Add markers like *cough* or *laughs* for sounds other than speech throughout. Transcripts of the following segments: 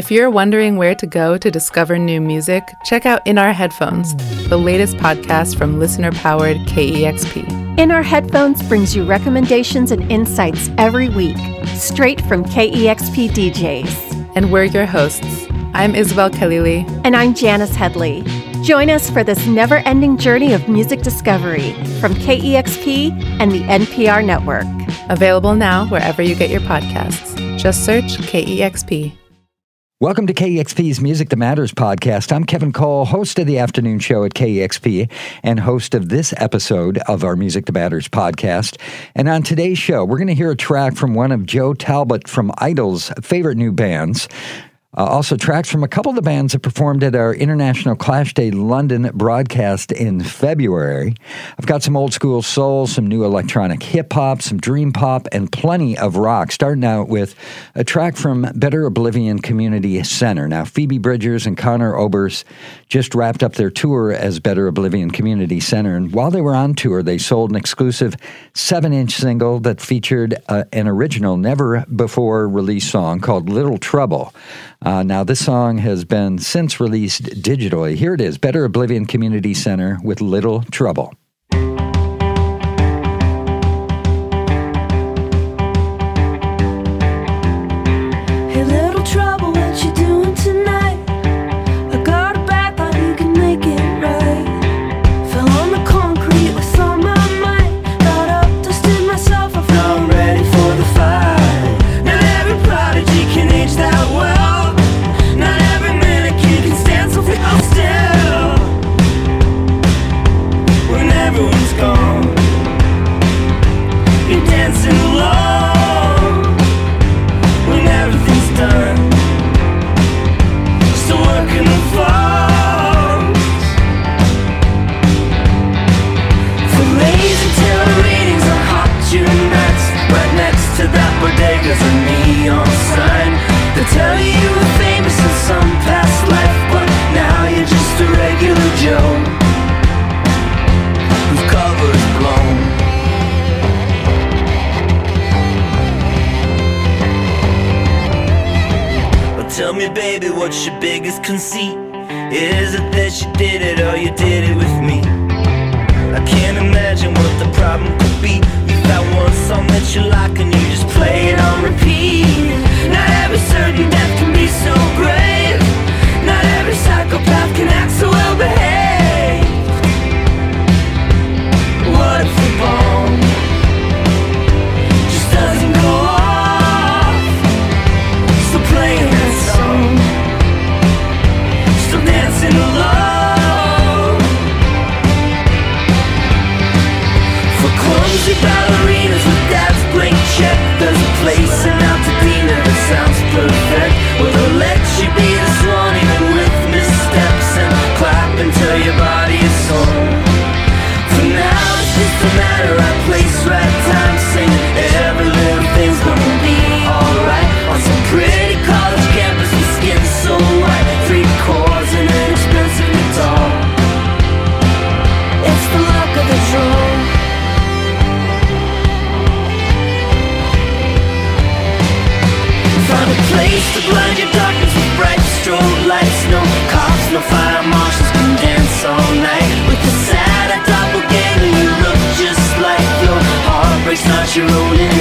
If you're wondering where to go to discover new music, check out In Our Headphones, the latest podcast from listener powered KEXP. In Our Headphones brings you recommendations and insights every week, straight from KEXP DJs. And we're your hosts. I'm Isabel Khalili. And I'm Janice Headley. Join us for this never ending journey of music discovery from KEXP and the NPR network. Available now wherever you get your podcasts. Just search KEXP. Welcome to KEXP's Music That Matters podcast. I'm Kevin Cole, host of the afternoon show at KEXP and host of this episode of our Music That Matters podcast. And on today's show, we're going to hear a track from one of Joe Talbot from Idles' favorite new bands. Uh, also, tracks from a couple of the bands that performed at our International Clash Day London broadcast in February. I've got some old school soul, some new electronic hip hop, some dream pop, and plenty of rock. Starting out with a track from Better Oblivion Community Center. Now, Phoebe Bridgers and Conor Oberst just wrapped up their tour as Better Oblivion Community Center. And while they were on tour, they sold an exclusive seven inch single that featured uh, an original, never before released song called Little Trouble. Uh, now, this song has been since released digitally. Here it is Better Oblivion Community Center with Little Trouble. not your own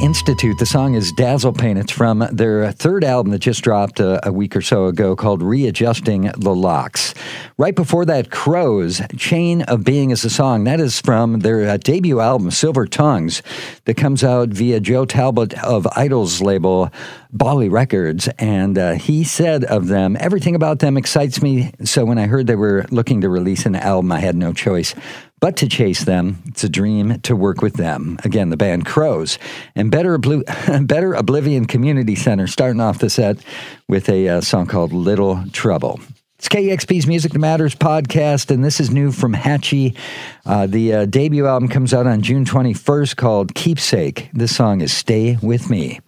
Institute. The song is Dazzle Paint. It's from their third album that just dropped a, a, week or so ago called Readjusting the Locks. Right before that, Crows, Chain of Being is the song. That is from their uh, debut album, Silver Tongues, that comes out via Joe Talbot of Idles' label, Balley Records. And uh, he said of them, everything about them excites me. So when I heard they were looking to release an album, I had no choice but to chase them. It's a dream to work with them. Again, the band Crows. And Better, *laughs* Better Oblivion Community Center starting off the set with a uh, song called Little Trouble. It's KEXP's Music That Matters podcast, and this is new from Hatchie. Uh, the uh, debut album comes out on June 21st called Keepsake. This song is Stay With Me.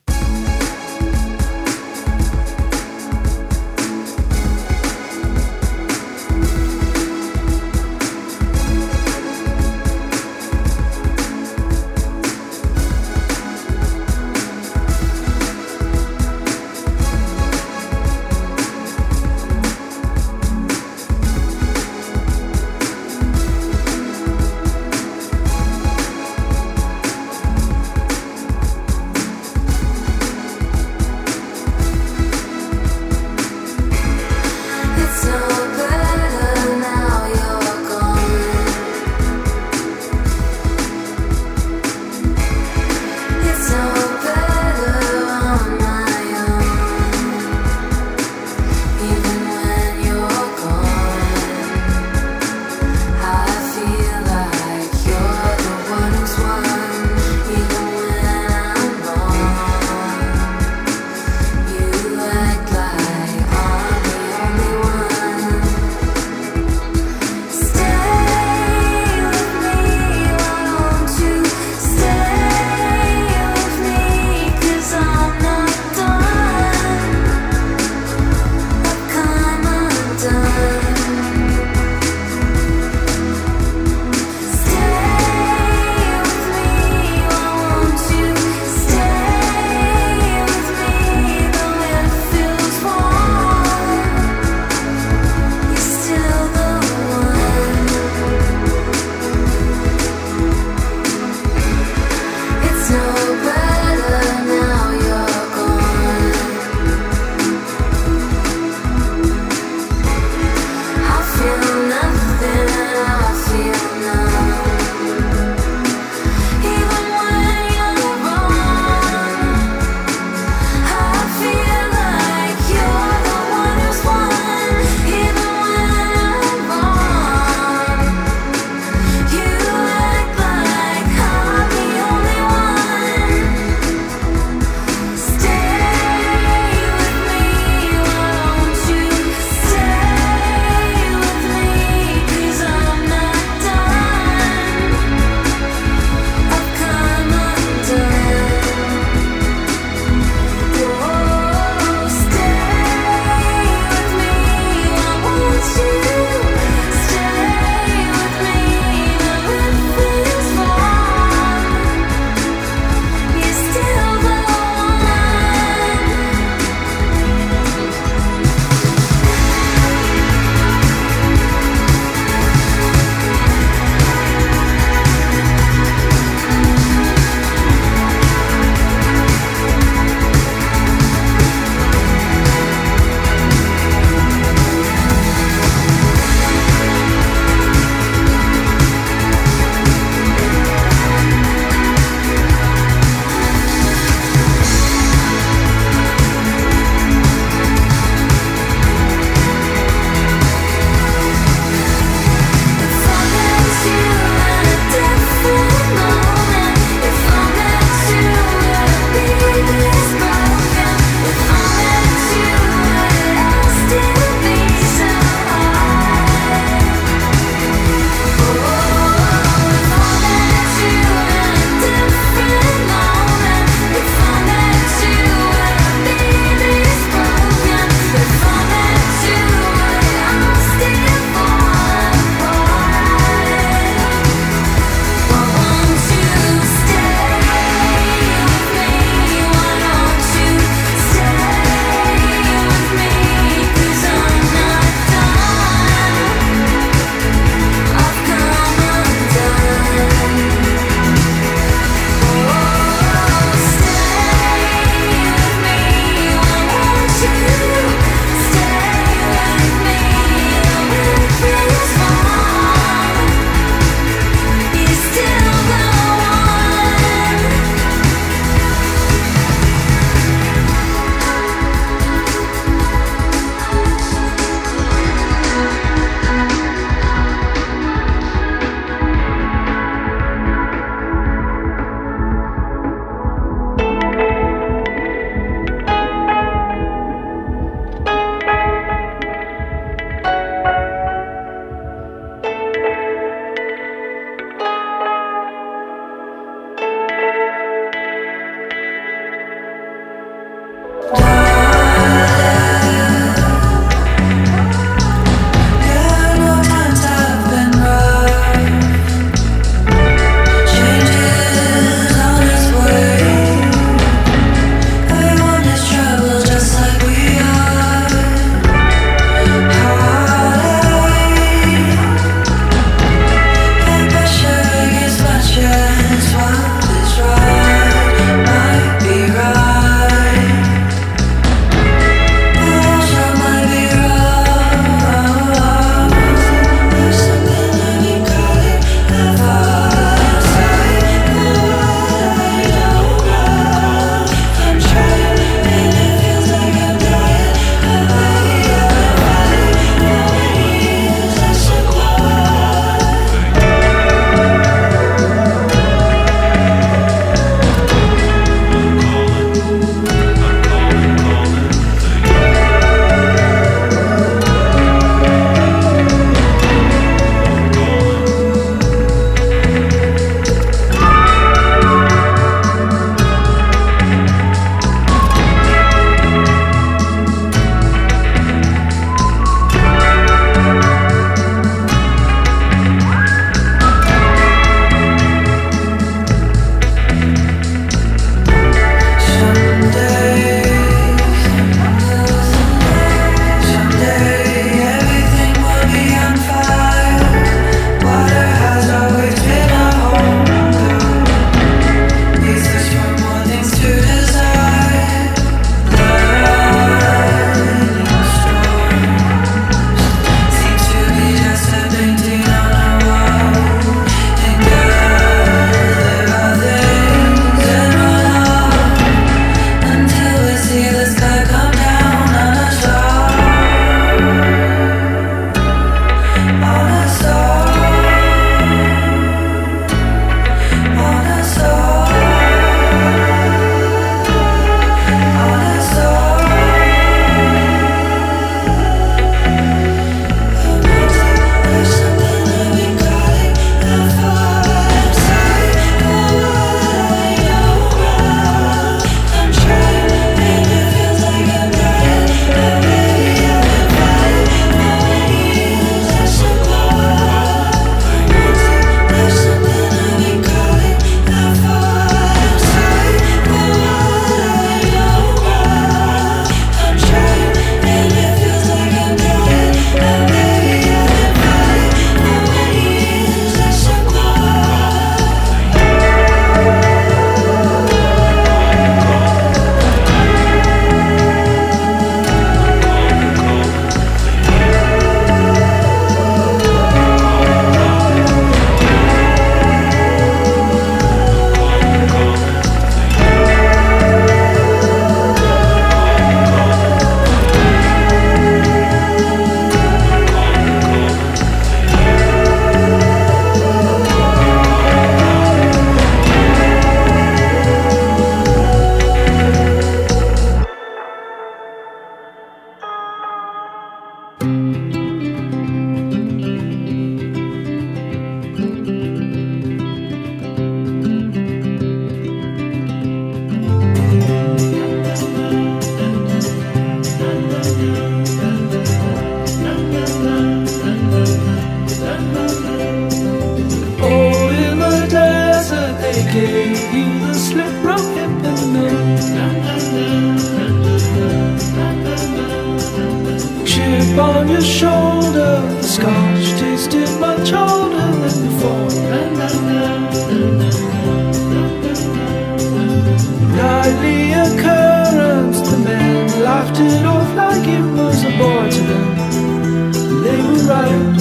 Right,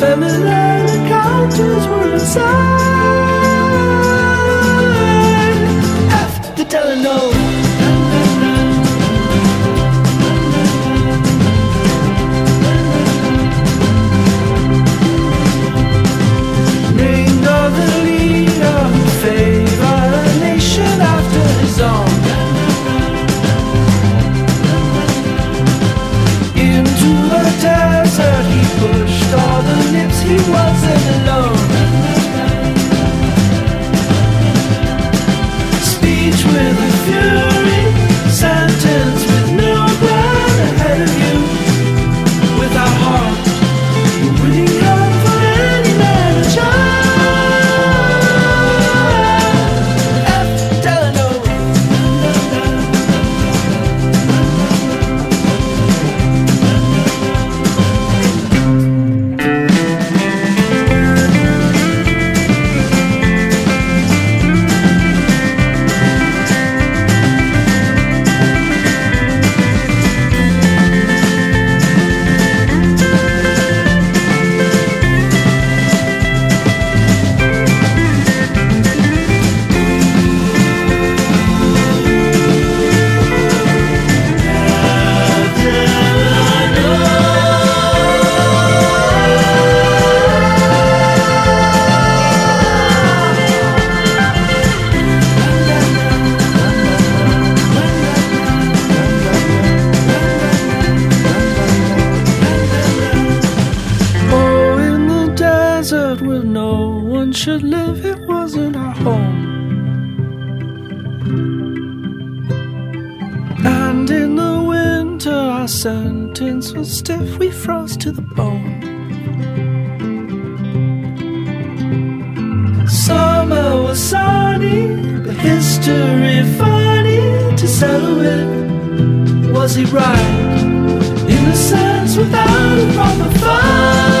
feminine encounters were inside. Sentence was stiff, we froze to the bone. Summer was sunny, but history funny to settle with. Was he right? Innocence without a proper fight.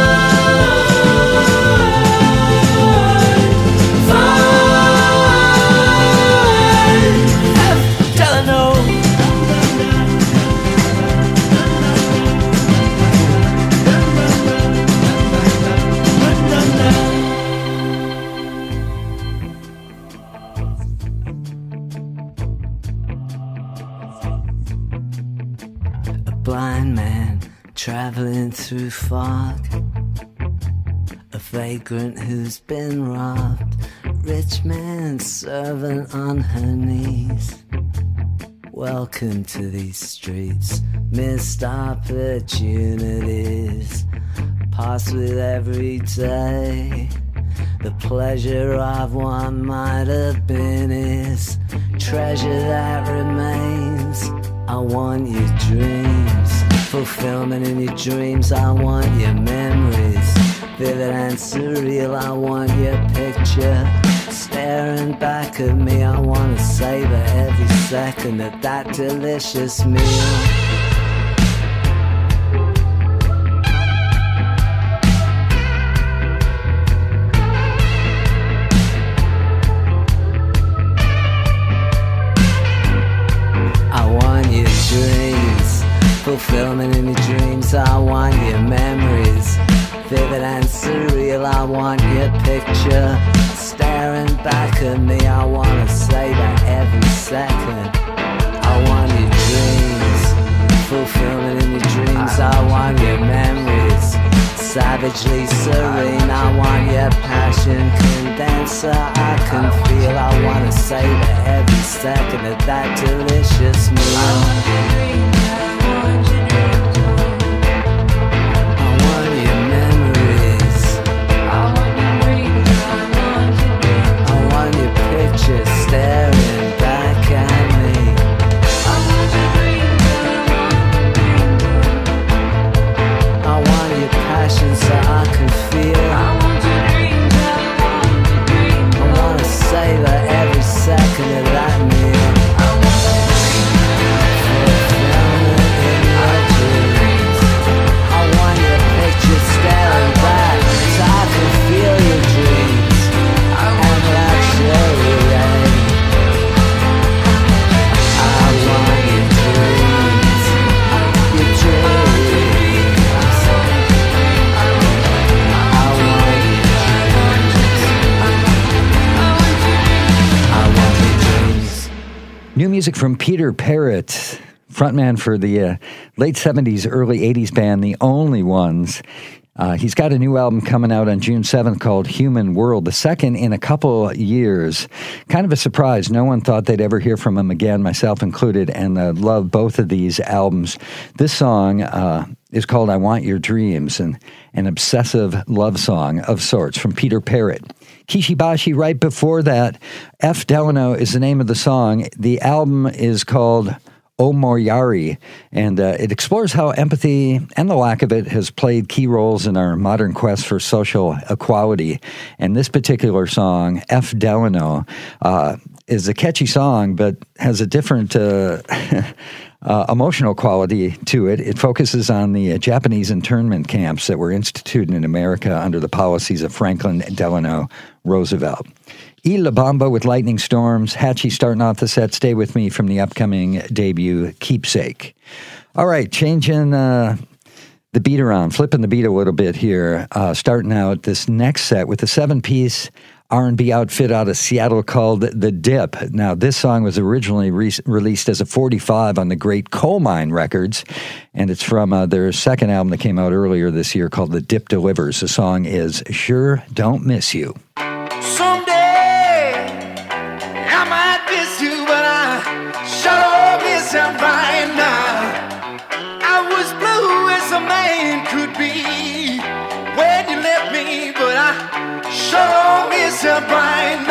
A vagrant who's been robbed. Rich man's servant on her knees. Welcome to these streets. Missed opportunities. Pass with every day. The pleasure of one might have been is treasure that remains. I want your dreams, fulfillment in your dreams. I want your memories, vivid and surreal. I want your picture staring back at me. I wanna savor every second of that delicious meal. Fulfillment in your dreams. I want your memories, vivid and surreal. I want your picture staring back at me. I wanna savor every second. I want your dreams, fulfillment in your dreams. I want your memories, savagely serene. I want your passion condenser. I can feel. I wanna savor every second of that delicious meal. I want your picture music from Peter Perrett, frontman for the uh, late 70s, early 80s band, The Only Ones. Uh, he's got a new album coming out on June 7th called Human World, the second in a couple years. Kind of a surprise. No one thought they'd ever hear from him again, myself included, and uh, love both of these albums. This song uh, is called I Want Your Dreams, and an obsessive love song of sorts from Peter Perrett. Kishi Bashi, right before that, F. Delano is the name of the song. The album is called O and uh, it explores how empathy and the lack of it has played key roles in our modern quest for social equality. And this particular song, F. Delano, uh, is a catchy song, but has a different. Uh, *laughs* uh, emotional quality to it. It focuses on the uh, Japanese internment camps that were instituted in America under the policies of Franklin Delano Roosevelt. E with Lightning Storms, Hatchie starting off the set. Stay with me from the upcoming debut, Keepsake. All right, changing uh, the beat around, flipping the beat a little bit here. Uh, starting out this next set with a seven-piece R&B outfit out of Seattle called The Dip. Now, this song was originally re- released as a 45 on the Great Coal Mine Records, and it's from uh, their second album that came out earlier this year called The Dip Delivers. The song is Sure Don't Miss You. Someday I might miss you, but I sure miss you right now. I was blue as a man could be when you left me, but I sure miss you right now.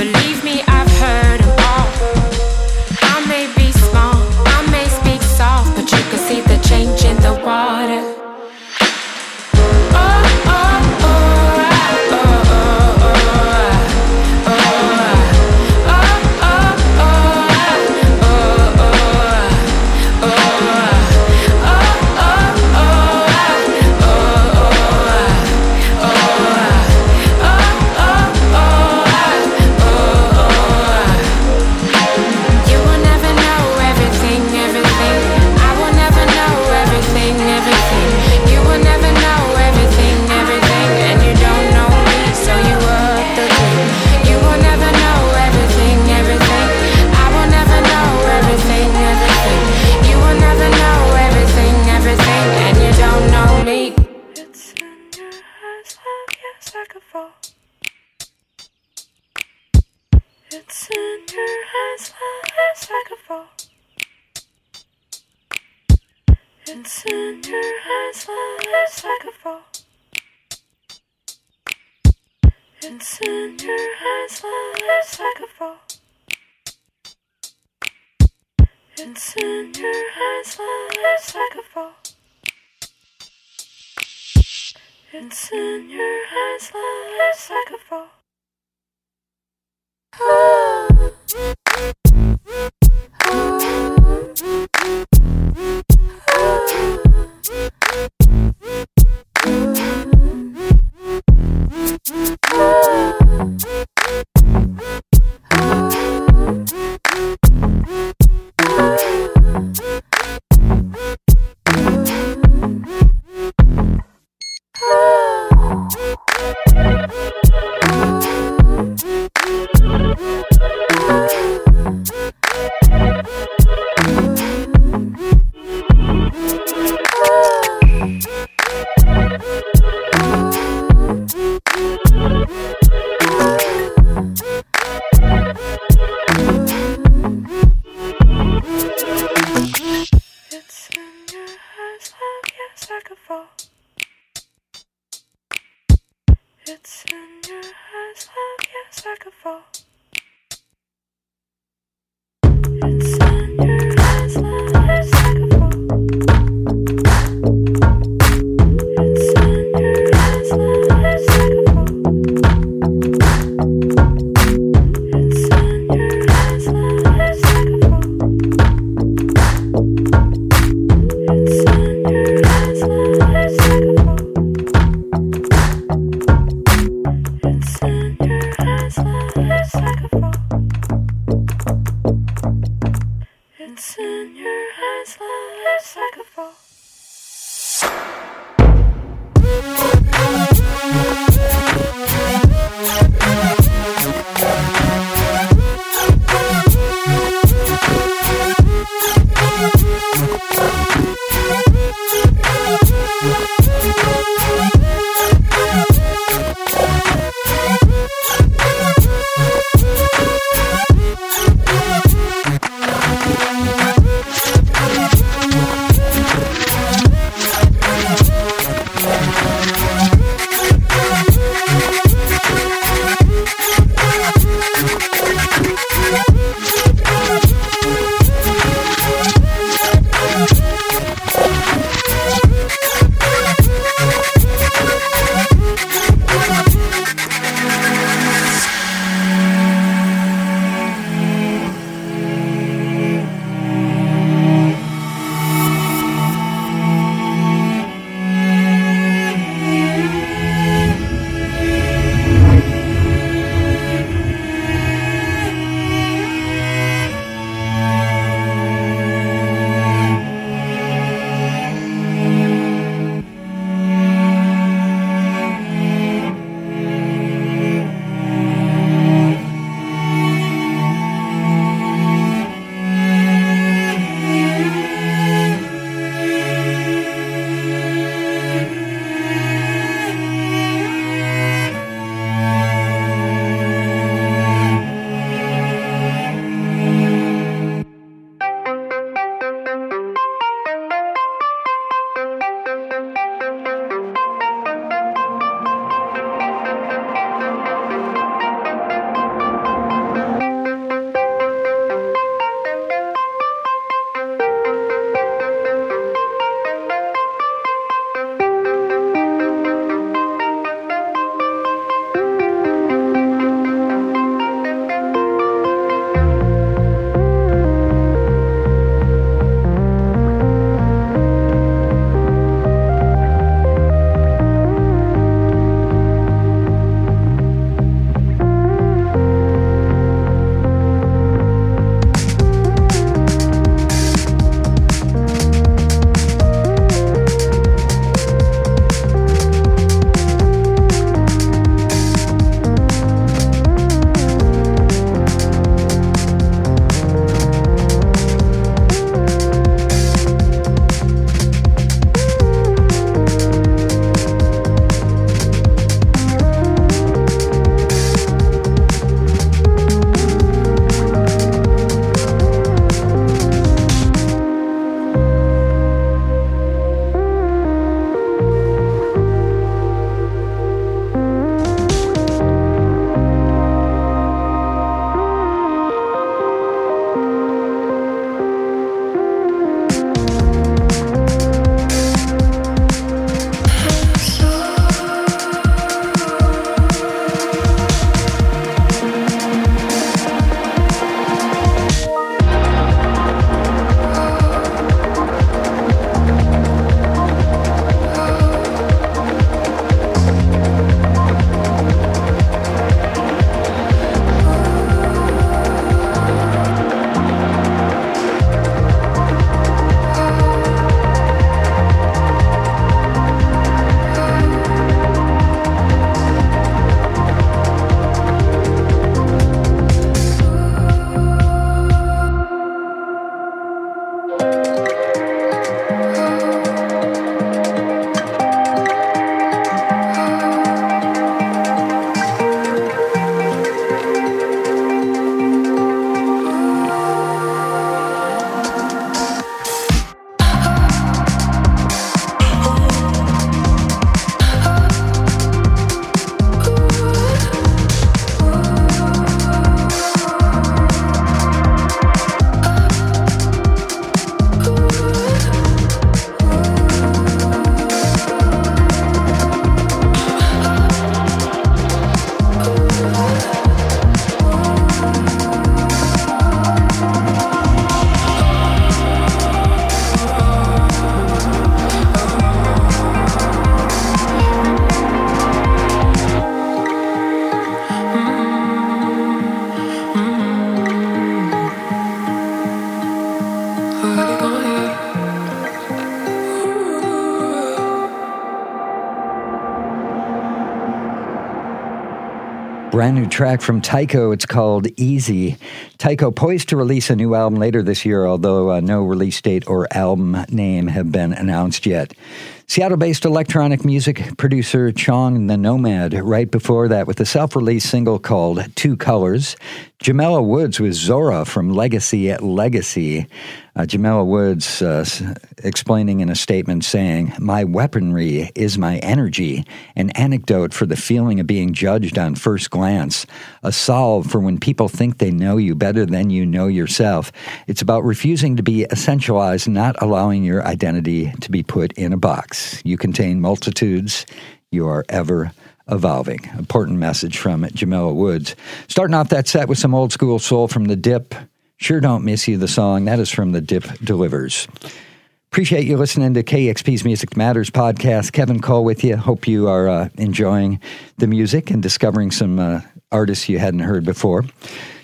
Believe brand new track from Tycho. It's called Easy. Tycho poised to release a new album later this year, although uh, no release date or album name have been announced yet. Seattle based electronic music producer Chong the Nomad, right before that, with a self released single called Two Colors. Jamila Woods with Zora from Legacy at Legacy. Uh, Jamila Woods uh, explaining in a statement saying, My weaponry is my energy, an anecdote for the feeling of being judged on first glance, a solve for when people think they know you better than you know yourself. It's about refusing to be essentialized, not allowing your identity to be put in a box. You contain multitudes, you are ever evolving. Important message from Jamila Woods. Starting off that set with some old school soul from The Dip. Sure Don't Miss You, the song. That is from The Dip Delivers. Appreciate you listening to KEXP's Music Matters podcast. Kevin Cole with you. Hope you are uh, enjoying the music and discovering some uh, artists you hadn't heard before.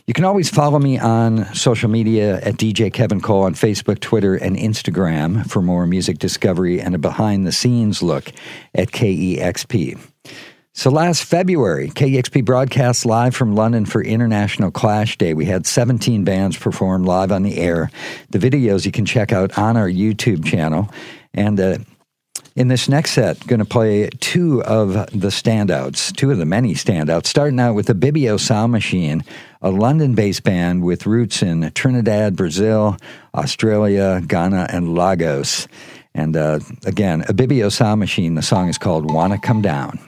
You can always follow me on social media at DJ Kevin Cole on Facebook, Twitter, and Instagram for more music discovery and a behind the scenes look at KEXP. So last February, KEXP broadcast live from London for International Clash Day. We had 17 bands perform live on the air. The videos you can check out on our YouTube channel. And uh, in this next set, going to play two of the standouts, two of the many standouts, starting out with the Ibibio Sound Machine, a London based band with roots in Trinidad, Brazil, Australia, Ghana, and Lagos. And uh, again, Ibibio Sound Machine. The song is called Wanna Come Down.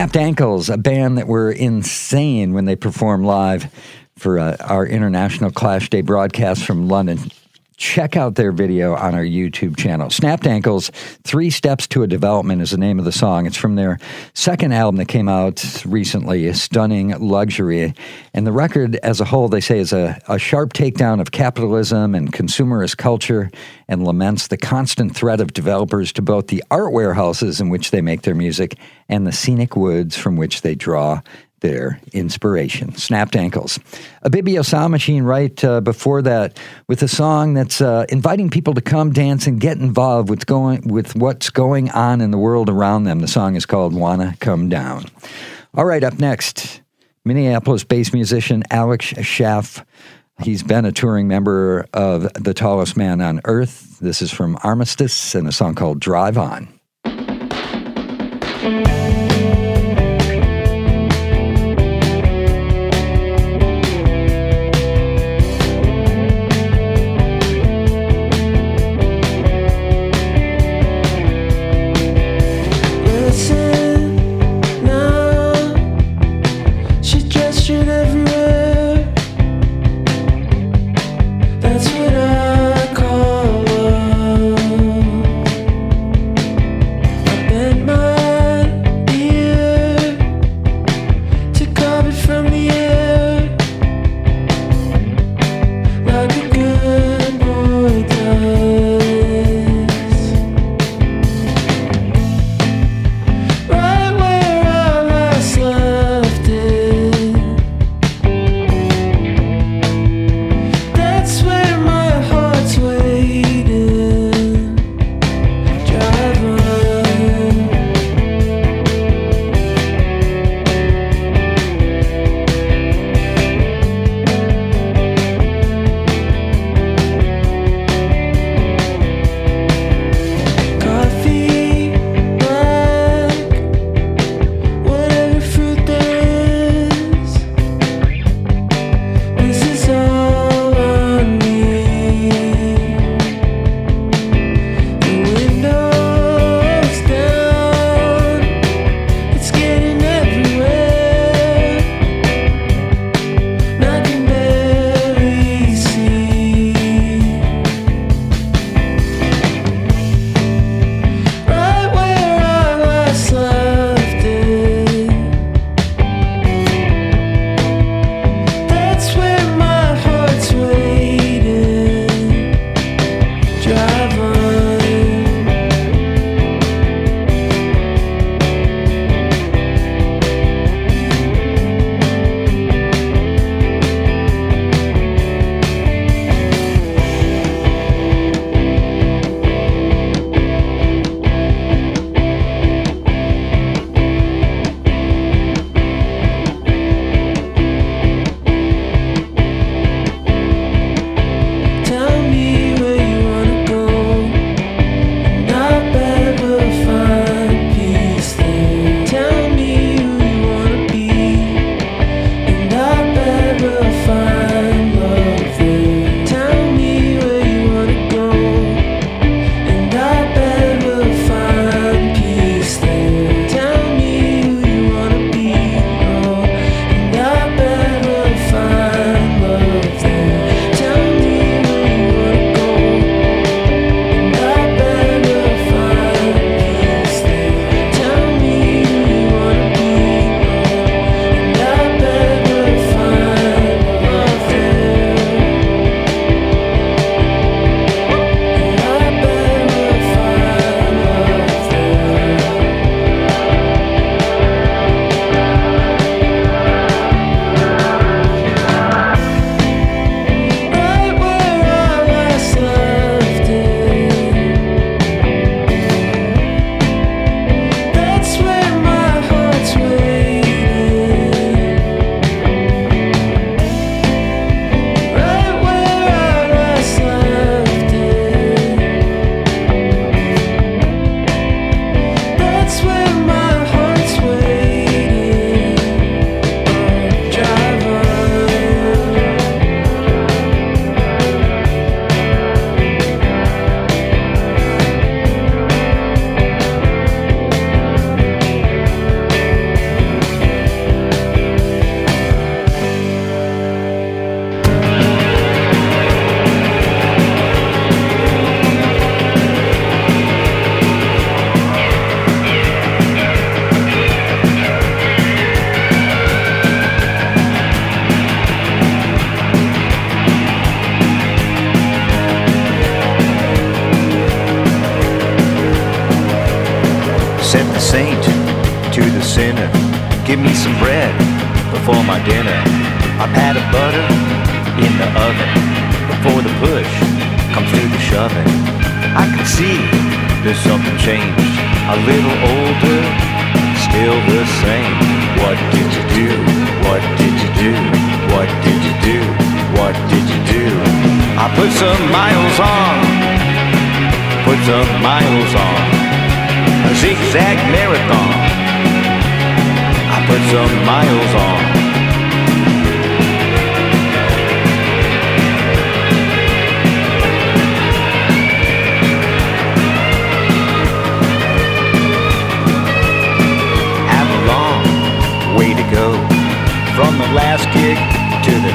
Snapped Ankles, a band that were insane when they performed live for uh, our International Clash Day broadcast from London. Check out their video on our YouTube channel. Snapped Ankles, Three Steps to a Development is the name of the song. It's from their second album that came out recently, Stunning Luxury. And the record as a whole, they say, is a, a sharp takedown of capitalism and consumerist culture and laments the constant threat of developers to both the art warehouses in which they make their music and the scenic woods from which they draw their inspiration. Snapped Ankles. Ibibio Sound Machine right uh, before that with a song that's uh, inviting people to come dance and get involved with, going, with what's going on in the world around them. The song is called Wanna Come Down. All right, up next, Minneapolis based musician Alex Schaaf. He's been a touring member of The Tallest Man on Earth. This is from Armistice and a song called Drive On.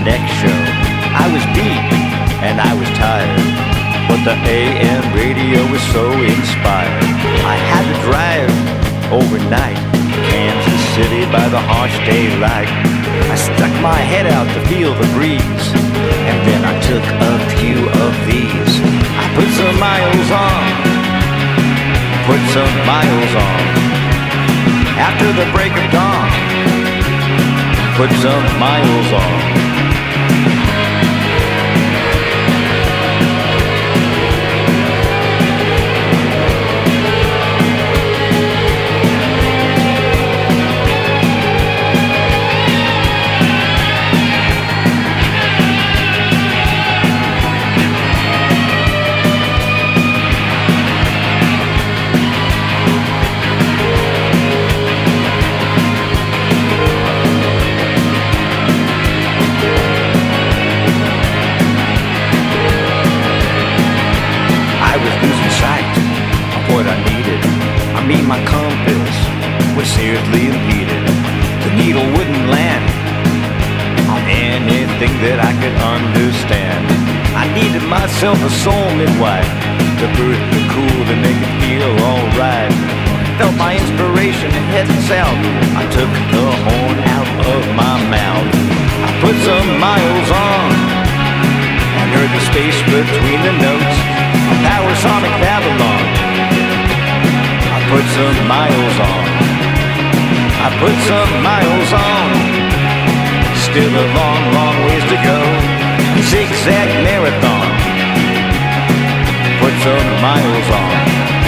Next show. I was beat and I was tired, but the AM radio was so inspired. I had to drive overnight, to Kansas City by the harsh daylight. I stuck my head out to feel the breeze, and then I took a few of these. I put some miles on, put some miles on after the break of dawn. Put some miles on. Could understand. I needed myself a soul midwife to birth the cool to make it feel alright. Felt my inspiration heading south. I took the horn out of my mouth. I put some miles on and heard the space between the notes. A power sonic Babylon. I put some miles on. I put some miles on. Still a long, long ways to go. Zigzag marathon. Put some miles on.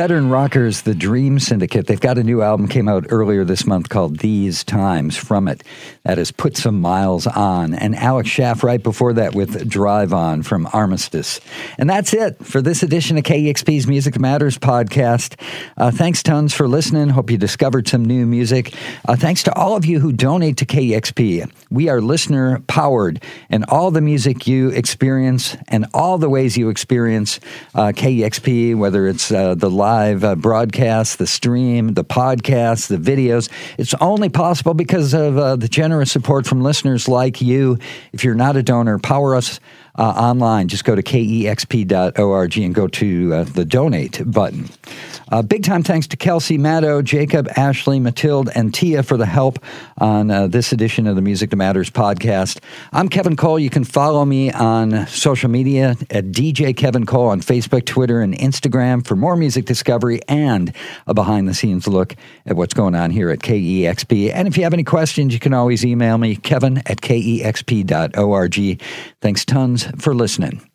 Veteran rockers, the Dream Syndicate, they've got a new album came out earlier this month called These Times. From it, that is Put Some Miles On. And Alex Schaaf right before that with Drive On from Armistice. And that's it for this edition of KEXP's Music Matters podcast. Uh, thanks tons for listening. Hope you discovered some new music. Uh, thanks to all of you who donate to KEXP. We are listener powered, and all the music you experience and all the ways you experience uh, KEXP, whether it's uh, the live uh, broadcast, the stream, the podcast, the videos. It's only possible because of uh, the generous support from listeners like you. If you're not a donor, power us uh, online. Just go to kexp.org and go to uh, the donate button. Uh, big time thanks to Kelsey, Maddo, Jacob, Ashley, Matilde, and Tia for the help on uh, this edition of the Music That Matters podcast. I'm Kevin Cole. You can follow me on social media at DJ Kevin Cole on Facebook, Twitter, and Instagram for more music discovery and a behind the scenes look at what's going on here at KEXP. And if you have any questions, you can always email me, kevin at kexp.org. Thanks tons for listening.